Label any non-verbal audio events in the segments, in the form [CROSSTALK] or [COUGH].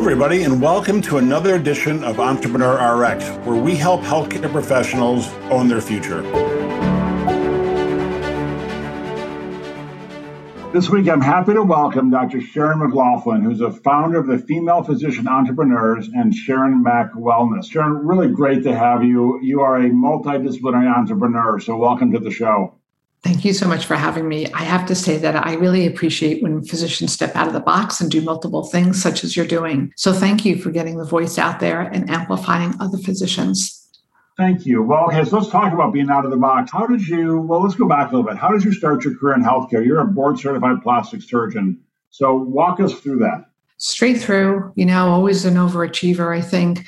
everybody, and welcome to another edition of Entrepreneur RX, where we help healthcare professionals own their future. This week, I'm happy to welcome Dr. Sharon McLaughlin, who's a founder of the Female Physician Entrepreneurs and Sharon Mack Wellness. Sharon, really great to have you. You are a multidisciplinary entrepreneur, so welcome to the show. Thank you so much for having me. I have to say that I really appreciate when physicians step out of the box and do multiple things, such as you're doing. So, thank you for getting the voice out there and amplifying other physicians. Thank you. Well, okay, so let's talk about being out of the box. How did you, well, let's go back a little bit. How did you start your career in healthcare? You're a board certified plastic surgeon. So walk us through that. Straight through, you know, always an overachiever, I think.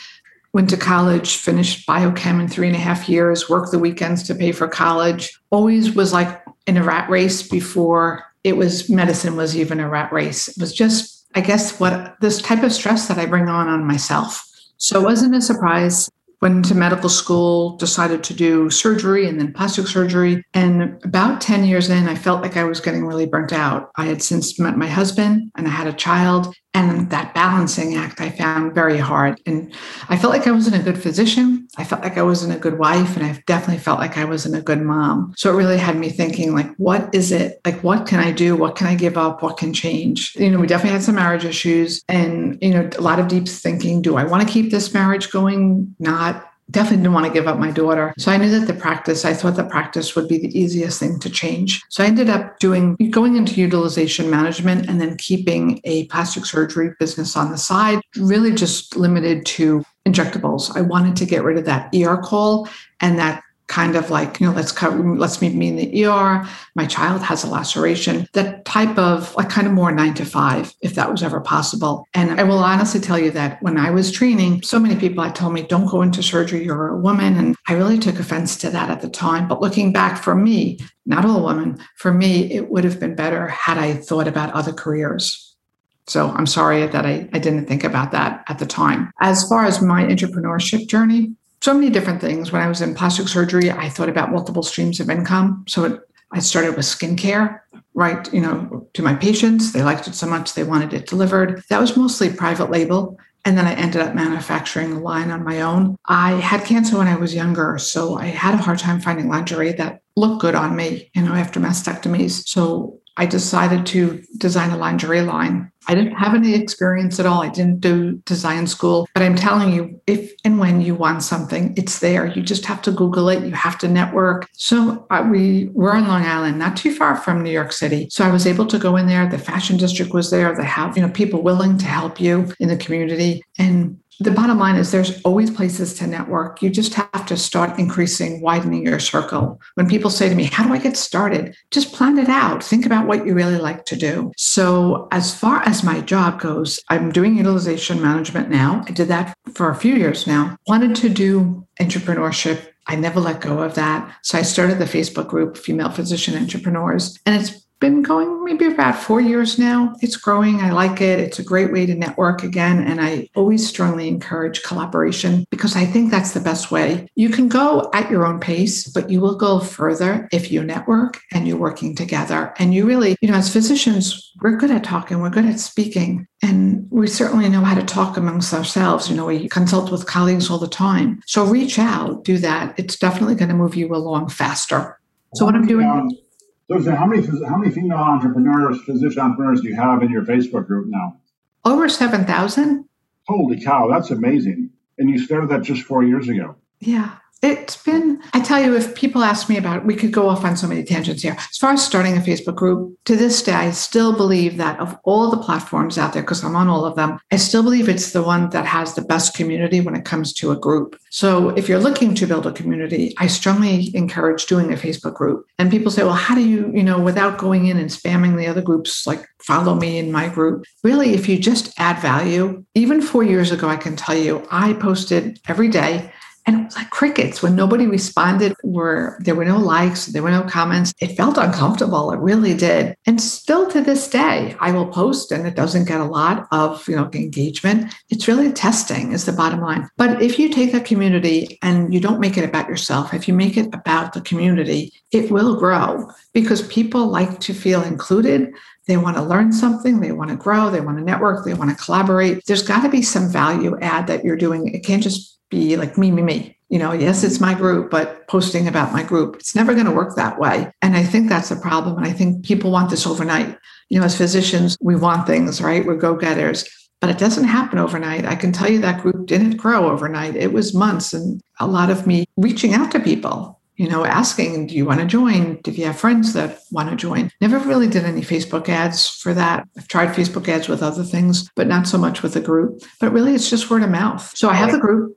Went to college, finished biochem in three and a half years, worked the weekends to pay for college. Always was like in a rat race before it was medicine was even a rat race. It was just, I guess, what this type of stress that I bring on on myself. So it wasn't a surprise went into medical school, decided to do surgery and then plastic surgery. And about 10 years in, I felt like I was getting really burnt out. I had since met my husband and I had a child. And that balancing act I found very hard. And I felt like I wasn't a good physician. I felt like I wasn't a good wife. And I definitely felt like I wasn't a good mom. So it really had me thinking, like, what is it? Like, what can I do? What can I give up? What can change? You know, we definitely had some marriage issues and, you know, a lot of deep thinking. Do I want to keep this marriage going? Not definitely didn't want to give up my daughter. So I knew that the practice, I thought the practice would be the easiest thing to change. So I ended up doing going into utilization management and then keeping a plastic surgery business on the side, really just limited to injectables. I wanted to get rid of that ER call and that kind of like, you know, let's cover, let's meet me in the ER. My child has a laceration, that type of like kind of more nine to five, if that was ever possible. And I will honestly tell you that when I was training, so many people had told me, don't go into surgery, you're a woman. And I really took offense to that at the time. But looking back for me, not all women, for me, it would have been better had I thought about other careers. So I'm sorry that I, I didn't think about that at the time. As far as my entrepreneurship journey, so many different things. When I was in plastic surgery, I thought about multiple streams of income. So it, I started with skincare, right? You know, to my patients. They liked it so much they wanted it delivered. That was mostly private label. And then I ended up manufacturing a line on my own. I had cancer when I was younger, so I had a hard time finding lingerie that looked good on me, you know, after mastectomies. So I decided to design a lingerie line. I didn't have any experience at all. I didn't do design school, but I'm telling you, if and when you want something, it's there. You just have to Google it. You have to network. So uh, we were in Long Island, not too far from New York City. So I was able to go in there. The fashion district was there. They have, you know, people willing to help you in the community. And the bottom line is there's always places to network. You just have to start increasing, widening your circle. When people say to me, How do I get started? Just plan it out. Think about what you really like to do. So, as far as my job goes, I'm doing utilization management now. I did that for a few years now. Wanted to do entrepreneurship. I never let go of that. So, I started the Facebook group, Female Physician Entrepreneurs, and it's been going maybe about four years now. It's growing. I like it. It's a great way to network again. And I always strongly encourage collaboration because I think that's the best way. You can go at your own pace, but you will go further if you network and you're working together. And you really, you know, as physicians, we're good at talking, we're good at speaking. And we certainly know how to talk amongst ourselves. You know, we consult with colleagues all the time. So reach out, do that. It's definitely going to move you along faster. So, what I'm doing. How many how many female entrepreneurs, physician entrepreneurs, do you have in your Facebook group now? Over seven thousand. Holy cow, that's amazing! And you started that just four years ago. Yeah, it's been, I tell you, if people ask me about it, we could go off on so many tangents here. As far as starting a Facebook group, to this day, I still believe that of all the platforms out there, because I'm on all of them, I still believe it's the one that has the best community when it comes to a group. So if you're looking to build a community, I strongly encourage doing a Facebook group. And people say, well, how do you, you know, without going in and spamming the other groups, like follow me in my group. Really, if you just add value, even four years ago, I can tell you, I posted every day and it was like crickets when nobody responded, were there were no likes, there were no comments. It felt uncomfortable. It really did. And still to this day, I will post and it doesn't get a lot of, you know, engagement. It's really testing is the bottom line. But if you take a community and you don't make it about yourself, if you make it about the community, it will grow because people like to feel included. They want to learn something, they want to grow, they want to network, they want to collaborate. There's got to be some value add that you're doing. It can't just be like me, me, me. You know, yes, it's my group, but posting about my group, it's never going to work that way. And I think that's a problem. And I think people want this overnight. You know, as physicians, we want things, right? We're go getters but it doesn't happen overnight. I can tell you that group didn't grow overnight. It was months and a lot of me reaching out to people, you know, asking, do you want to join? Do you have friends that want to join? Never really did any Facebook ads for that. I've tried Facebook ads with other things, but not so much with the group. But really, it's just word of mouth. So I have the group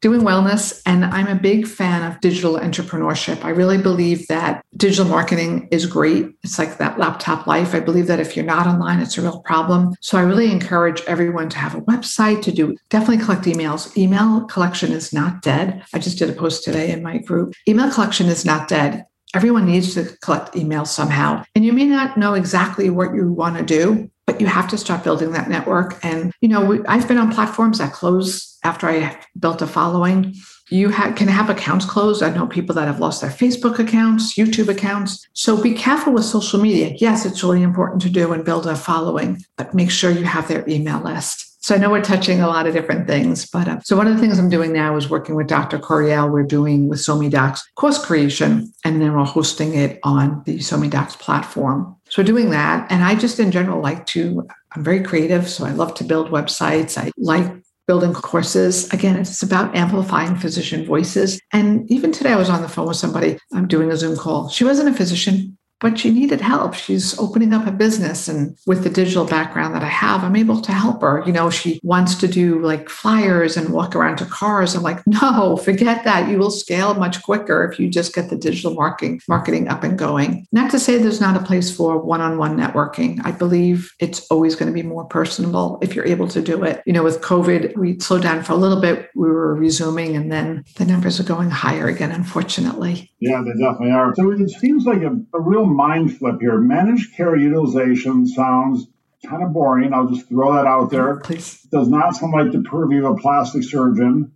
doing wellness and i'm a big fan of digital entrepreneurship. I really believe that digital marketing is great. It's like that laptop life. I believe that if you're not online it's a real problem. So i really encourage everyone to have a website to do definitely collect emails. Email collection is not dead. I just did a post today in my group. Email collection is not dead. Everyone needs to collect emails somehow. And you may not know exactly what you want to do but you have to start building that network and you know i've been on platforms that close after I built a following, you ha- can have accounts closed. I know people that have lost their Facebook accounts, YouTube accounts. So be careful with social media. Yes, it's really important to do and build a following, but make sure you have their email list. So I know we're touching a lot of different things, but uh, so one of the things I'm doing now is working with Dr. Coriel. We're doing with SoMeDocs course creation, and then we're hosting it on the SoMeDocs platform. So doing that, and I just in general like to. I'm very creative, so I love to build websites. I like building courses. Again, it's about amplifying physician voices. And even today, I was on the phone with somebody. I'm doing a Zoom call. She wasn't a physician, but she needed help. She's opening up a business. And with the digital background that I have, I'm able to help her. You know, she wants to do like flyers and walk around to cars. I'm like, no, forget that. You will scale much quicker if you just get the digital marketing marketing up and going. Not to say there's not a place for one-on-one networking. I believe it's always going to be more personable if you're able to do it. You know, with COVID, we slowed down for a little bit. We were resuming and then the numbers are going higher again, unfortunately. Yeah, they definitely are. So it seems like a, a real mind flip here. Managed care utilization sounds kind of boring. I'll just throw that out there. [LAUGHS] Please. Does not sound like the purview of a plastic surgeon.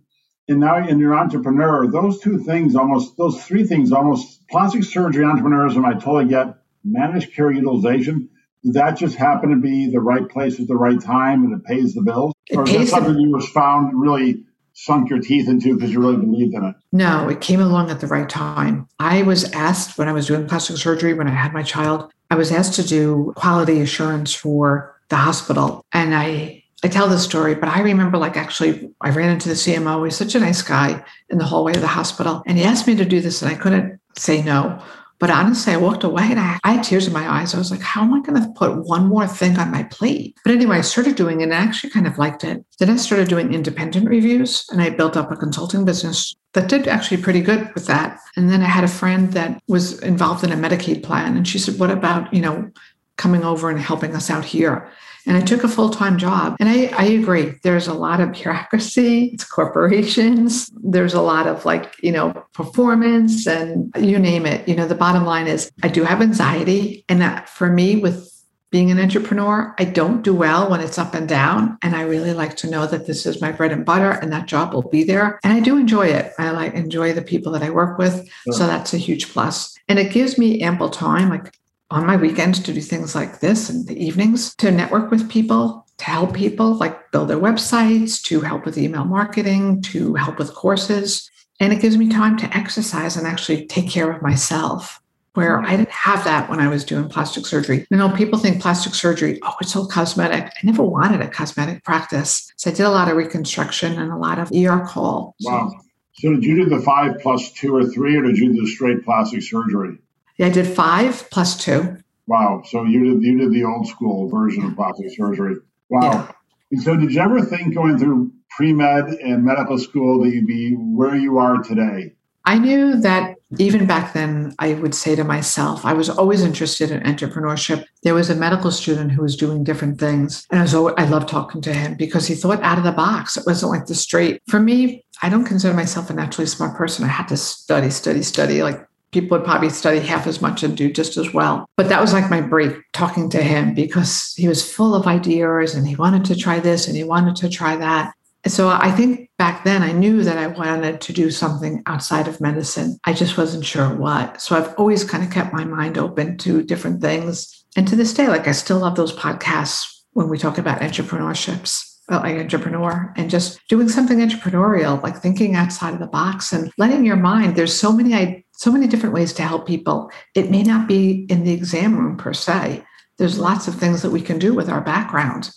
And now in your entrepreneur, those two things almost, those three things almost, plastic surgery entrepreneurism, I totally get. Managed care utilization, did that just happen to be the right place at the right time and it pays the bills? It or is that something the- you was found really sunk your teeth into because you really believed in it? No, it came along at the right time. I was asked when I was doing plastic surgery, when I had my child, I was asked to do quality assurance for the hospital. And I I tell this story, but I remember like actually I ran into the CMO. He's such a nice guy in the hallway of the hospital. And he asked me to do this and I couldn't say no. But honestly, I walked away and I, I, had tears in my eyes. I was like, how am I going to put one more thing on my plate? But anyway, I started doing it and I actually kind of liked it. Then I started doing independent reviews and I built up a consulting business that did actually pretty good with that. And then I had a friend that was involved in a Medicaid plan. And she said, what about, you know, coming over and helping us out here? And I took a full time job. And I, I agree, there's a lot of bureaucracy, it's corporations, there's a lot of like, you know, performance and you name it. You know, the bottom line is I do have anxiety. And that for me, with being an entrepreneur, I don't do well when it's up and down. And I really like to know that this is my bread and butter and that job will be there. And I do enjoy it. I like enjoy the people that I work with. So that's a huge plus. And it gives me ample time. Like on my weekends to do things like this and the evenings to network with people, to help people, like build their websites, to help with email marketing, to help with courses. And it gives me time to exercise and actually take care of myself. Where I didn't have that when I was doing plastic surgery. You know, people think plastic surgery, oh, it's all cosmetic. I never wanted a cosmetic practice. So I did a lot of reconstruction and a lot of ER call. Wow. So did you do the five plus two or three, or did you do the straight plastic surgery? Yeah, I did five plus two. Wow. So you did you did the old school version of plastic surgery. Wow. Yeah. So did you ever think going through pre-med and medical school that you'd be where you are today? I knew that even back then, I would say to myself, I was always interested in entrepreneurship. There was a medical student who was doing different things. And I was always, I loved talking to him because he thought out of the box. It wasn't like the straight. For me, I don't consider myself a naturally smart person. I had to study, study, study, like people would probably study half as much and do just as well. But that was like my break talking to him because he was full of ideas and he wanted to try this and he wanted to try that. So I think back then I knew that I wanted to do something outside of medicine. I just wasn't sure what. So I've always kind of kept my mind open to different things. And to this day, like I still love those podcasts when we talk about entrepreneurships uh, like entrepreneur and just doing something entrepreneurial like thinking outside of the box and letting your mind there's so many so many different ways to help people it may not be in the exam room per se there's lots of things that we can do with our background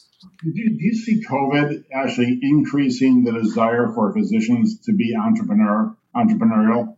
do you, do you see COVID actually increasing the desire for physicians to be entrepreneur entrepreneurial?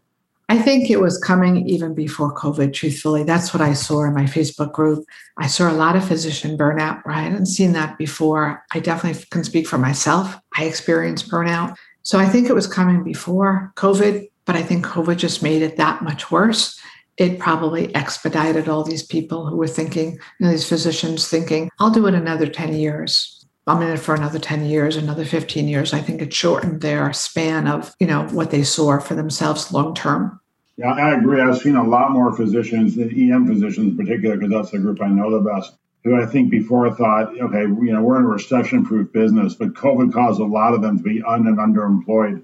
I think it was coming even before COVID, truthfully. That's what I saw in my Facebook group. I saw a lot of physician burnout, right? I hadn't seen that before. I definitely can speak for myself. I experienced burnout. So I think it was coming before COVID, but I think COVID just made it that much worse it probably expedited all these people who were thinking, you know, these physicians thinking, I'll do it another 10 years. I'm in it for another 10 years, another 15 years. I think it shortened their span of, you know, what they saw for themselves long term. Yeah, I agree. I've seen a lot more physicians, the EM physicians in particular, because that's the group I know the best, who I think before thought, okay, you know, we're in a recession proof business, but COVID caused a lot of them to be un and underemployed.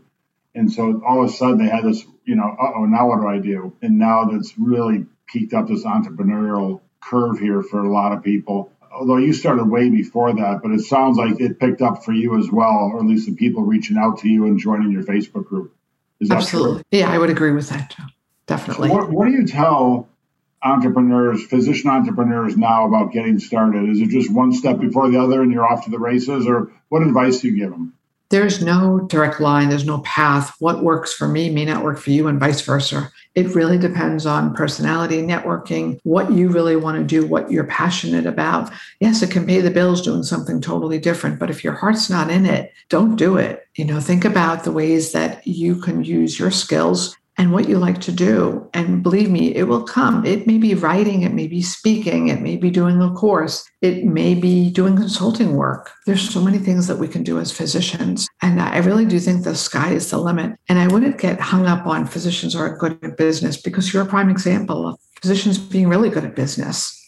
And so all of a sudden they had this, you know, oh, now what do I do? And now that's really peaked up this entrepreneurial curve here for a lot of people. Although you started way before that, but it sounds like it picked up for you as well, or at least the people reaching out to you and joining your Facebook group. Is that Absolutely. True? Yeah, I would agree with that, Joe. Definitely. So what, what do you tell entrepreneurs, physician entrepreneurs now about getting started? Is it just one step before the other and you're off to the races, or what advice do you give them? There's no direct line, there's no path. What works for me may not work for you, and vice versa. It really depends on personality, networking, what you really want to do, what you're passionate about. Yes, it can pay the bills doing something totally different, but if your heart's not in it, don't do it. You know, think about the ways that you can use your skills and what you like to do. And believe me, it will come. It may be writing, it may be speaking, it may be doing a course, it may be doing consulting work. There's so many things that we can do as physicians. And I really do think the sky is the limit. And I wouldn't get hung up on physicians are good at business because you're a prime example of physicians being really good at business.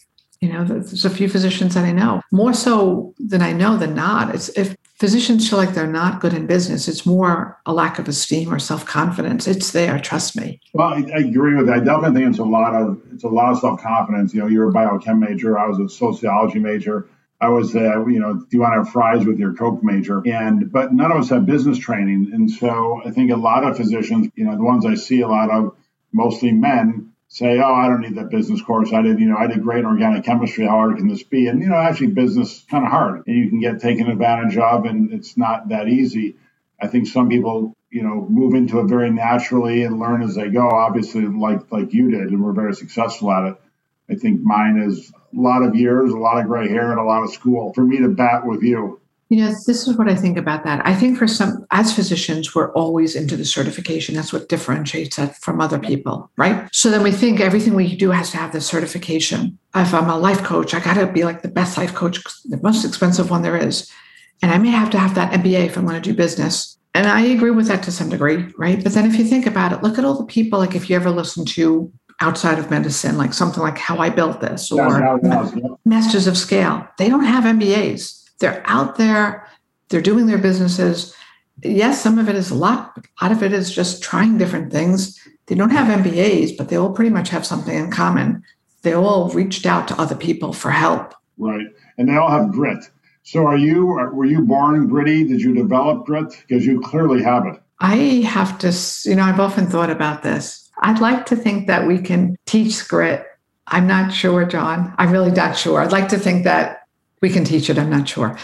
You know, there's a few physicians that I know, more so than I know than not. It's if physicians feel like they're not good in business, it's more a lack of esteem or self confidence. It's there, trust me. Well, I, I, agree with that. I definitely think it's a lot of it's a lot of self confidence. You know, you're a biochem major. I was a sociology major. I was, uh, you know, do you want to have fries with your Coke major? And but none of us have business training, and so I think a lot of physicians, you know, the ones I see a lot of, mostly men, say, oh, I don't need that business course. I did, you know, I did great in organic chemistry. How hard can this be? And, you know, actually business kind of hard and you can get taken advantage of and it's not that easy. I think some people, you know, move into it very naturally and learn as they go, obviously like, like you did, and we're very successful at it. I think mine is a lot of years, a lot of gray hair, and a lot of school for me to bat with you. You know, this is what I think about that. I think for some, as physicians, we're always into the certification. That's what differentiates us from other people, right? So then we think everything we do has to have the certification. If I'm a life coach, I got to be like the best life coach, the most expensive one there is. And I may have to have that MBA if I'm going to do business. And I agree with that to some degree, right? But then if you think about it, look at all the people, like if you ever listen to outside of medicine, like something like How I Built This or Masters of Scale, they don't have MBAs they're out there, they're doing their businesses. Yes, some of it is luck, but a lot of it is just trying different things. They don't have MBAs, but they all pretty much have something in common. They all reached out to other people for help. Right. And they all have grit. So are you were you born gritty? Did you develop grit? Because you clearly have it. I have to, you know, I've often thought about this. I'd like to think that we can teach grit. I'm not sure, John. I'm really not sure. I'd like to think that we can teach it i'm not sure.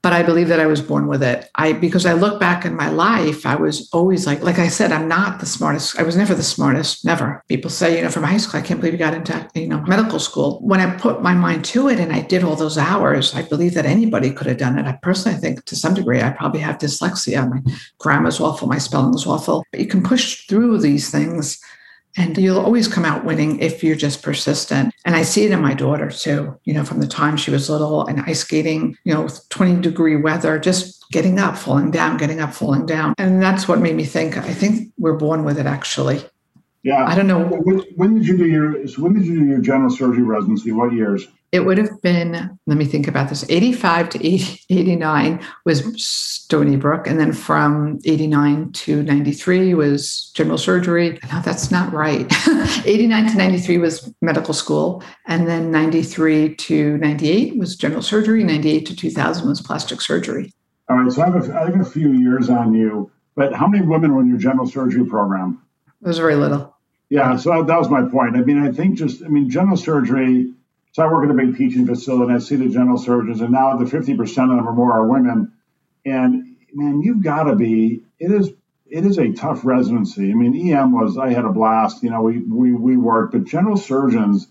But i believe that i was born with it. I because i look back in my life i was always like like i said i'm not the smartest. I was never the smartest never. People say you know from high school i can't believe you got into you know medical school. When i put my mind to it and i did all those hours i believe that anybody could have done it. I personally think to some degree i probably have dyslexia. My grammar's awful. My spelling's awful. But you can push through these things and you'll always come out winning if you're just persistent. And I see it in my daughter too, you know, from the time she was little and ice skating, you know, 20 degree weather, just getting up, falling down, getting up, falling down. And that's what made me think, I think we're born with it actually. Yeah. I don't know. When, when, did you do your so when did you do your general surgery residency? What years? It would have been, let me think about this, 85 to 80, 89 was Stony Brook. And then from 89 to 93 was general surgery. No, that's not right. [LAUGHS] 89 to 93 was medical school. And then 93 to 98 was general surgery. 98 to 2000 was plastic surgery. All right. So I have a, I have a few years on you, but how many women were in your general surgery program? It was very little. Yeah. So that was my point. I mean, I think just, I mean, general surgery, so I work in a big teaching facility and I see the general surgeons, and now the 50% of them or more are women. And man, you've got to be, it is, it is a tough residency. I mean, EM was, I had a blast, you know, we, we, we worked, but general surgeons,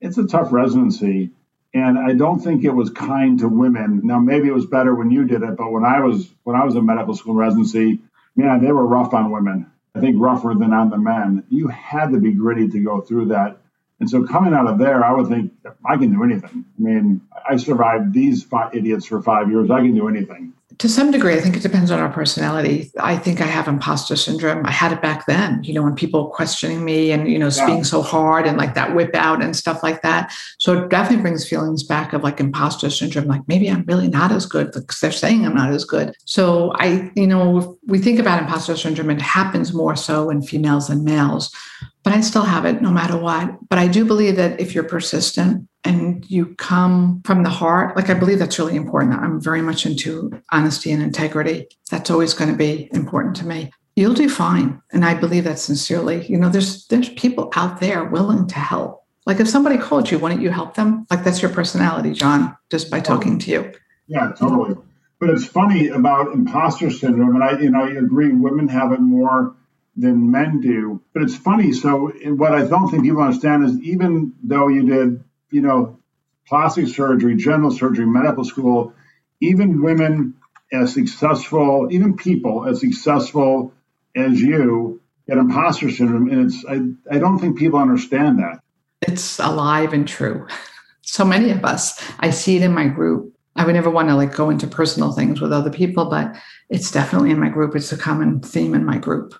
it's a tough residency. And I don't think it was kind to women. Now, maybe it was better when you did it, but when I was, when I was in medical school residency, man, they were rough on women. I think rougher than on the men. You had to be gritty to go through that and so coming out of there, I would think I can do anything. I mean, I survived these five idiots for five years. I can do anything. To some degree, I think it depends on our personality. I think I have imposter syndrome. I had it back then, you know, when people questioning me and, you know, yeah. being so hard and like that whip out and stuff like that. So it definitely brings feelings back of like imposter syndrome, like maybe I'm really not as good because they're saying I'm not as good. So I, you know, we think about imposter syndrome, it happens more so in females than males but I still have it no matter what. But I do believe that if you're persistent and you come from the heart, like I believe that's really important. I'm very much into honesty and integrity. That's always going to be important to me. You'll do fine. And I believe that sincerely. You know, there's there's people out there willing to help. Like if somebody called you, wouldn't you help them? Like that's your personality, John, just by talking to you. Yeah, totally. But it's funny about imposter syndrome, and I, you know, I agree. Women have it more than men do. But it's funny. So what I don't think people understand is even though you did, you know, plastic surgery, general surgery, medical school, even women as successful, even people as successful as you get imposter syndrome. And it's I, I don't think people understand that. It's alive and true. [LAUGHS] So many of us. I see it in my group. I would never want to like go into personal things with other people, but it's definitely in my group. It's a common theme in my group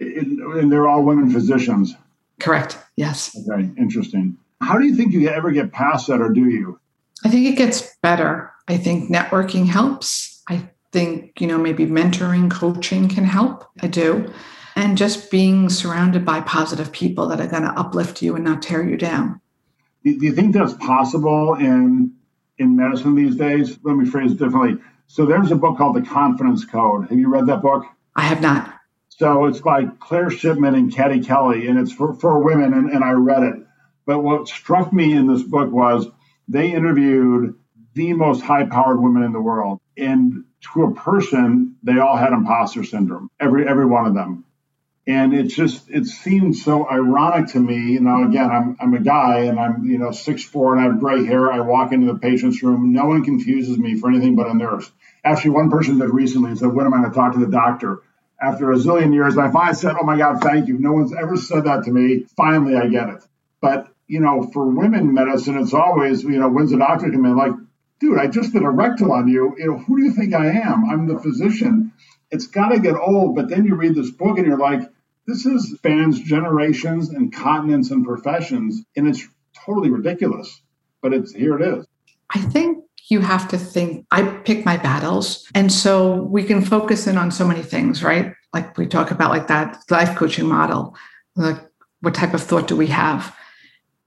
and they're all women physicians. Correct. Yes. Okay. Interesting. How do you think you ever get past that, or do you? I think it gets better. I think networking helps. I think, you know, maybe mentoring, coaching can help. I do. And just being surrounded by positive people that are going to uplift you and not tear you down. Do you think that's possible in in medicine these days? Let me phrase it differently. So there's a book called The Confidence Code. Have you read that book? I have not. So it's by Claire Shipman and Katty Kelly, and it's for, for women, and, and I read it. But what struck me in this book was they interviewed the most high powered women in the world. And to a person, they all had imposter syndrome, every every one of them. And it just it seemed so ironic to me. You know, again, I'm I'm a guy and I'm, you know, six four and I have gray hair. I walk into the patient's room. No one confuses me for anything but a nurse. Actually, one person did recently and said, When am I going to talk to the doctor? After a zillion years. I finally said, Oh my God, thank you. No one's ever said that to me. Finally, I get it. But, you know, for women medicine, it's always, you know, when's the doctor come in? Like, dude, I just did a rectal on you. You know, who do you think I am? I'm the physician. It's got to get old. But then you read this book and you're like, this is spans generations and continents and professions. And it's totally ridiculous. But it's here it is. I think you have to think, I pick my battles. And so we can focus in on so many things, right? Like we talk about like that life coaching model. Like what type of thought do we have?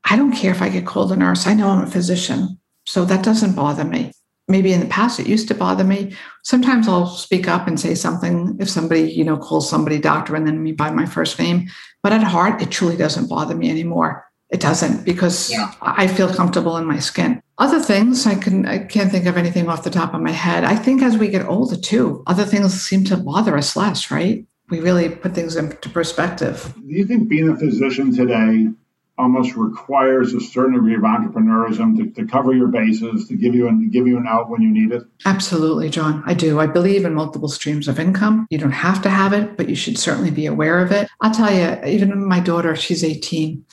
I don't care if I get called a nurse. I know I'm a physician. So that doesn't bother me. Maybe in the past it used to bother me. Sometimes I'll speak up and say something if somebody, you know, calls somebody doctor and then me by my first name. But at heart, it truly doesn't bother me anymore. It doesn't because yeah. I feel comfortable in my skin. Other things I can I can't think of anything off the top of my head. I think as we get older too, other things seem to bother us less, right? We really put things into perspective. Do you think being a physician today almost requires a certain degree of entrepreneurism to, to cover your bases, to give you an give you an out when you need it? Absolutely, John. I do. I believe in multiple streams of income. You don't have to have it, but you should certainly be aware of it. I'll tell you, even my daughter, she's 18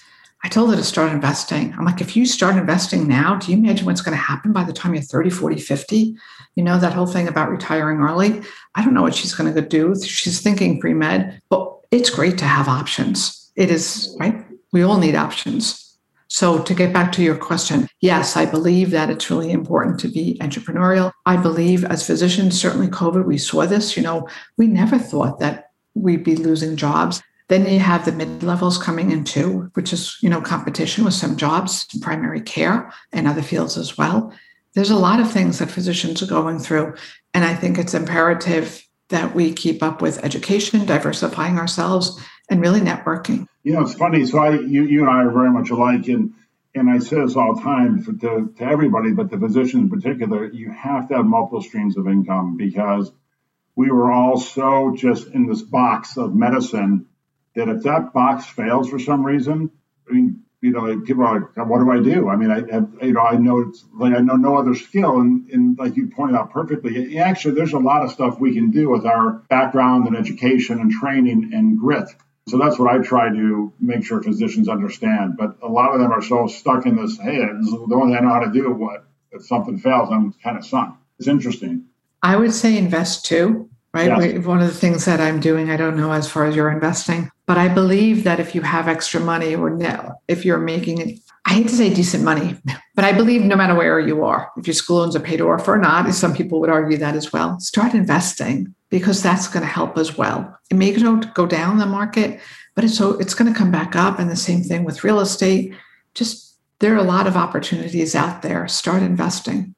I told her to start investing. I'm like, if you start investing now, do you imagine what's going to happen by the time you're 30, 40, 50? You know, that whole thing about retiring early. I don't know what she's going to do. She's thinking pre med, but it's great to have options. it is, right? We all need options. So, to get back to your question, yes, I believe that it's really important to be entrepreneurial. I believe as physicians, certainly COVID, we saw this. You know, we never thought that we'd be losing jobs. Then you have the mid levels coming in too, which is, you know, competition with some jobs in primary care and other fields as well. There's a lot of things that physicians are going through. And I think it's imperative that we keep up with education, diversifying ourselves, and really networking. You know, it's funny. So I, you, you and I are very much alike, and and I say this all the time to, to everybody, but the physicians in particular, you have to have multiple streams of income because we were all so just in this box of medicine that if that box fails for some reason, I mean, you know, people are like, what do I do? I mean, I, have, you know, I know it's like I know no other skill, and, and like you pointed out perfectly, actually, there's a lot of stuff we can do with our background and education and training and grit so that's what I try to make sure physicians understand. But a lot of them are so stuck in this, hey, this is the only thing I know how to do. What if something fails, I'm kind of sunk. It's interesting. I would say invest too, right? Yes. One of the things that I'm doing, I don't know as far as you're investing, but I believe that if you have extra money or no, if you're making I hate to say decent money, but I believe no matter where you are, if your school loans are paid off or not, some people would argue that as well, start investing because that's going to help as well. It may go down the market, but it's so it's going to come back up. And the same thing with real estate. Just there are a lot of opportunities out there. Start investing.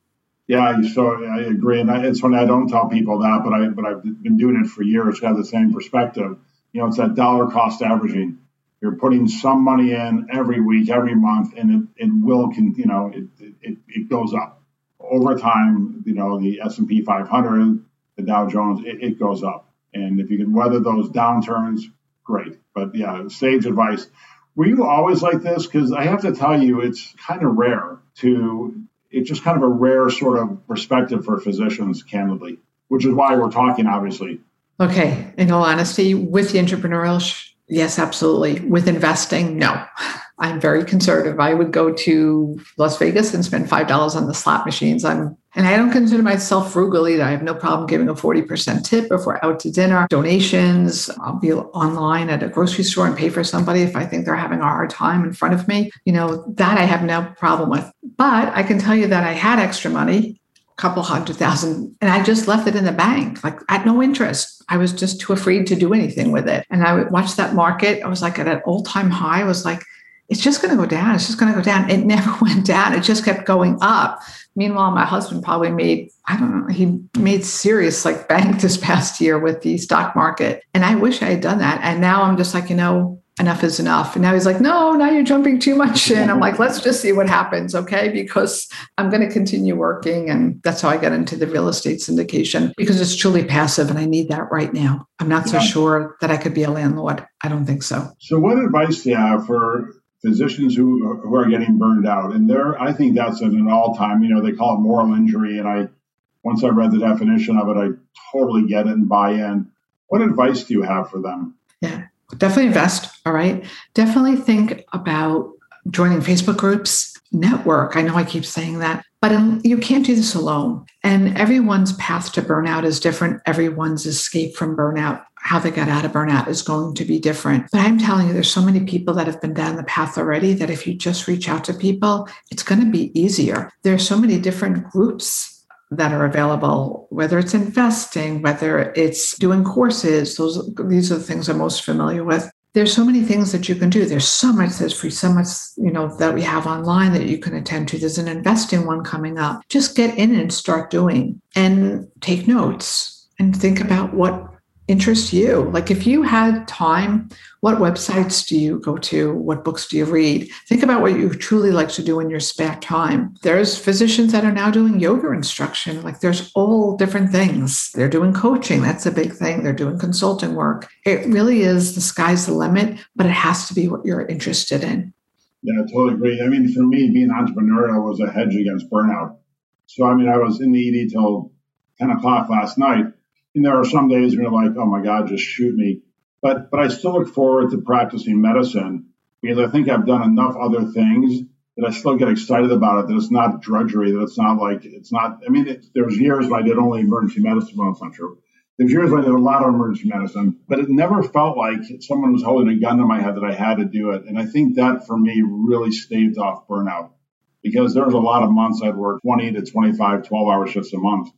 Yeah, so I agree, and it's funny I don't tell people that, but I but I've been doing it for years. Got the same perspective. You know, it's that dollar cost averaging. You're putting some money in every week, every month, and it, it will, can, you know, it, it, it goes up over time. You know, the S and P 500 the Dow Jones, it, it goes up. And if you can weather those downturns, great. But yeah, sage advice. Were you always like this? Because I have to tell you, it's kind of rare to, it's just kind of a rare sort of perspective for physicians, candidly, which is why we're talking, obviously. Okay. In all honesty, with the entrepreneurial, sh- yes, absolutely. With investing, no. [LAUGHS] I'm very conservative. I would go to Las Vegas and spend five dollars on the slot machines. I'm and I don't consider myself frugal either. I have no problem giving a 40% tip if we're out to dinner, donations. I'll be online at a grocery store and pay for somebody if I think they're having a hard time in front of me. You know, that I have no problem with. But I can tell you that I had extra money, couple hundred thousand, and I just left it in the bank, like at no interest. I was just too afraid to do anything with it. And I would watch that market. I was like at an all-time high. I was like, it's just going to go down. It's just going to go down. It [LAUGHS] never went down. It just kept going up. Meanwhile, my husband probably made, I don't know, he made serious like bank this past year with the stock market. And I wish I had done that. And now I'm just like, you know, enough is enough. And now he's like, no, now you're jumping too much in. I'm like, let's just see what happens. Okay. Because I'm going to continue working. And that's how I got into the real estate syndication because it's truly passive and I need that right now. I'm not yeah. so sure that I could be a landlord. I don't think so. So, what advice do you have for physicians who who are getting burned out, and there, I think that's at an all time. You know, they call it moral injury, and I once I read the definition of it, I totally get it and buy in. What advice do you have for them? Yeah, definitely invest. All right, definitely think about joining Facebook groups, network. I know I keep saying that, but um, you can't do this alone. And everyone's path to burnout is different. Everyone's escape from burnout how they got out of burnout is going to be different. But I'm telling you, there's so many people that have been down the path already that if you just reach out to people, it's going to be easier. There's so many different groups that are available, whether it's investing, whether it's doing courses. Those these are the things I'm most familiar with. There's so many things that you can do. There's so much that's free, so much, you know, that we have online that you can attend to. There's an investing one coming up. Just get in and start doing and take notes and think about what interest you? Like if you had time, what websites do you go to? What books do you read? Think about what you truly like to do in your spare time. There's physicians that are now doing yoga instruction. Like there's all different things. They're doing coaching. That's a big thing. They're doing consulting work. It really is the sky's the limit, but it has to be what you're interested in. Yeah, I totally agree. I mean, for me, being entrepreneurial was a hedge against burnout. So, I mean, I was in the ED till 10 o'clock last night and there are some days when you're like, oh my God, just shoot me. But but I still look forward to practicing medicine because I think I've done enough other things that I still get excited about it. That it's not drudgery. That it's not like it's not. I mean, it, there's years when I did only emergency medicine. Well, it's not true. There's years when I did a lot of emergency medicine, but it never felt like someone was holding a gun to my head that I had to do it. And I think that for me really staved off burnout because there was a lot of months I'd work 20 to 25, 12 hour shifts a month,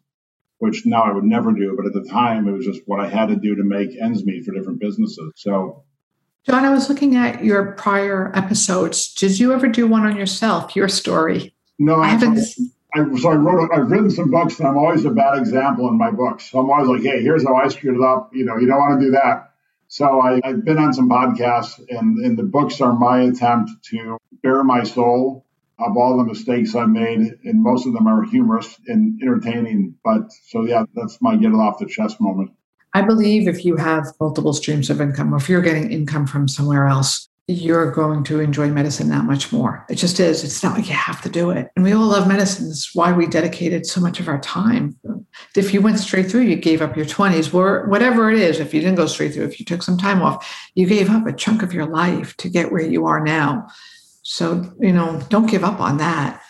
which now I would never do. But at the time, it was just what I had to do to make ends meet for different businesses. So, John, I was looking at your prior episodes. Did you ever do one on yourself, your story? No, I haven't. I, so I wrote, I've written some books and I'm always a bad example in my books. So I'm always like, hey, here's how I screwed it up. You know, you don't want to do that. So I, have been on some podcasts and, and the books are my attempt to bare my soul of all the mistakes I've made. And most of them are humorous and entertaining. But so, yeah, that's my get it off the chest moment. I believe if you have multiple streams of income or if you're getting income from somewhere else, you're going to enjoy medicine that much more. It just is. It's not like you have to do it. And we all love medicine. It's why we dedicated so much of our time. If you went straight through, you gave up your 20s, or whatever it is. If you didn't go straight through, if you took some time off, you gave up a chunk of your life to get where you are now. So, you know, don't give up on that.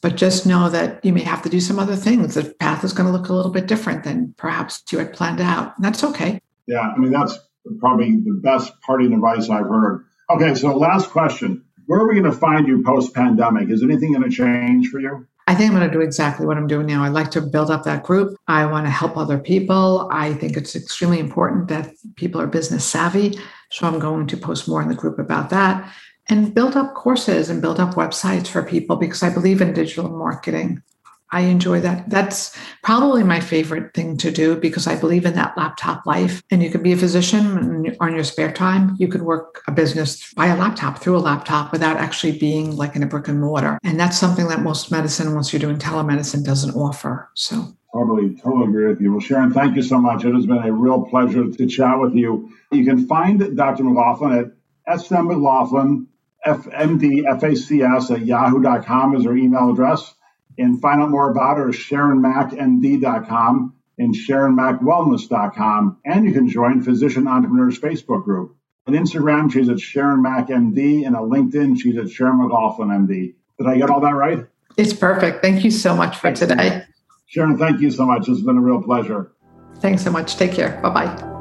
But just know that you may have to do some other things. The path is going to look a little bit different than perhaps you had planned out. And that's okay. Yeah. I mean, that's probably the best parting advice I've heard Okay, so last question. Where are we going to find you post pandemic? Is anything going to change for you? I think I'm going to do exactly what I'm doing now. I'd like to build up that group. I want to help other people. I think it's extremely important that people are business savvy. So I'm going to post more in the group about that and build up courses and build up websites for people because I believe in digital marketing. I enjoy that. That's probably my favorite thing to do because I believe in that laptop life. And you could be a physician on your spare time. You could work a business by a laptop through a laptop without actually being like in a brick and mortar. And that's something that most medicine, once you're doing telemedicine, doesn't offer. So Totally, totally agree with you. Well, Sharon, thank you so much. It has been a real pleasure to chat with you. You can find Dr. McLaughlin at SM McLaughlin, FMD, FACS at yahoo.com is her email address. And find out more about her at SharonMackMD.com and SharonMackWellness.com. And you can join Physician Entrepreneurs Facebook group. On Instagram, she's at Sharon Mack MD, and on LinkedIn, she's at Sharon McLaughlin MD. Did I get all that right? It's perfect. Thank you so much for today. Sharon, thank you so much. It's been a real pleasure. Thanks so much. Take care. Bye bye.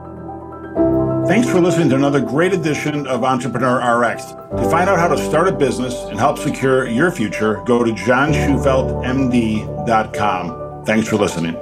Thanks for listening to another great edition of Entrepreneur RX. To find out how to start a business and help secure your future, go to johnshufeldtmd.com. Thanks for listening.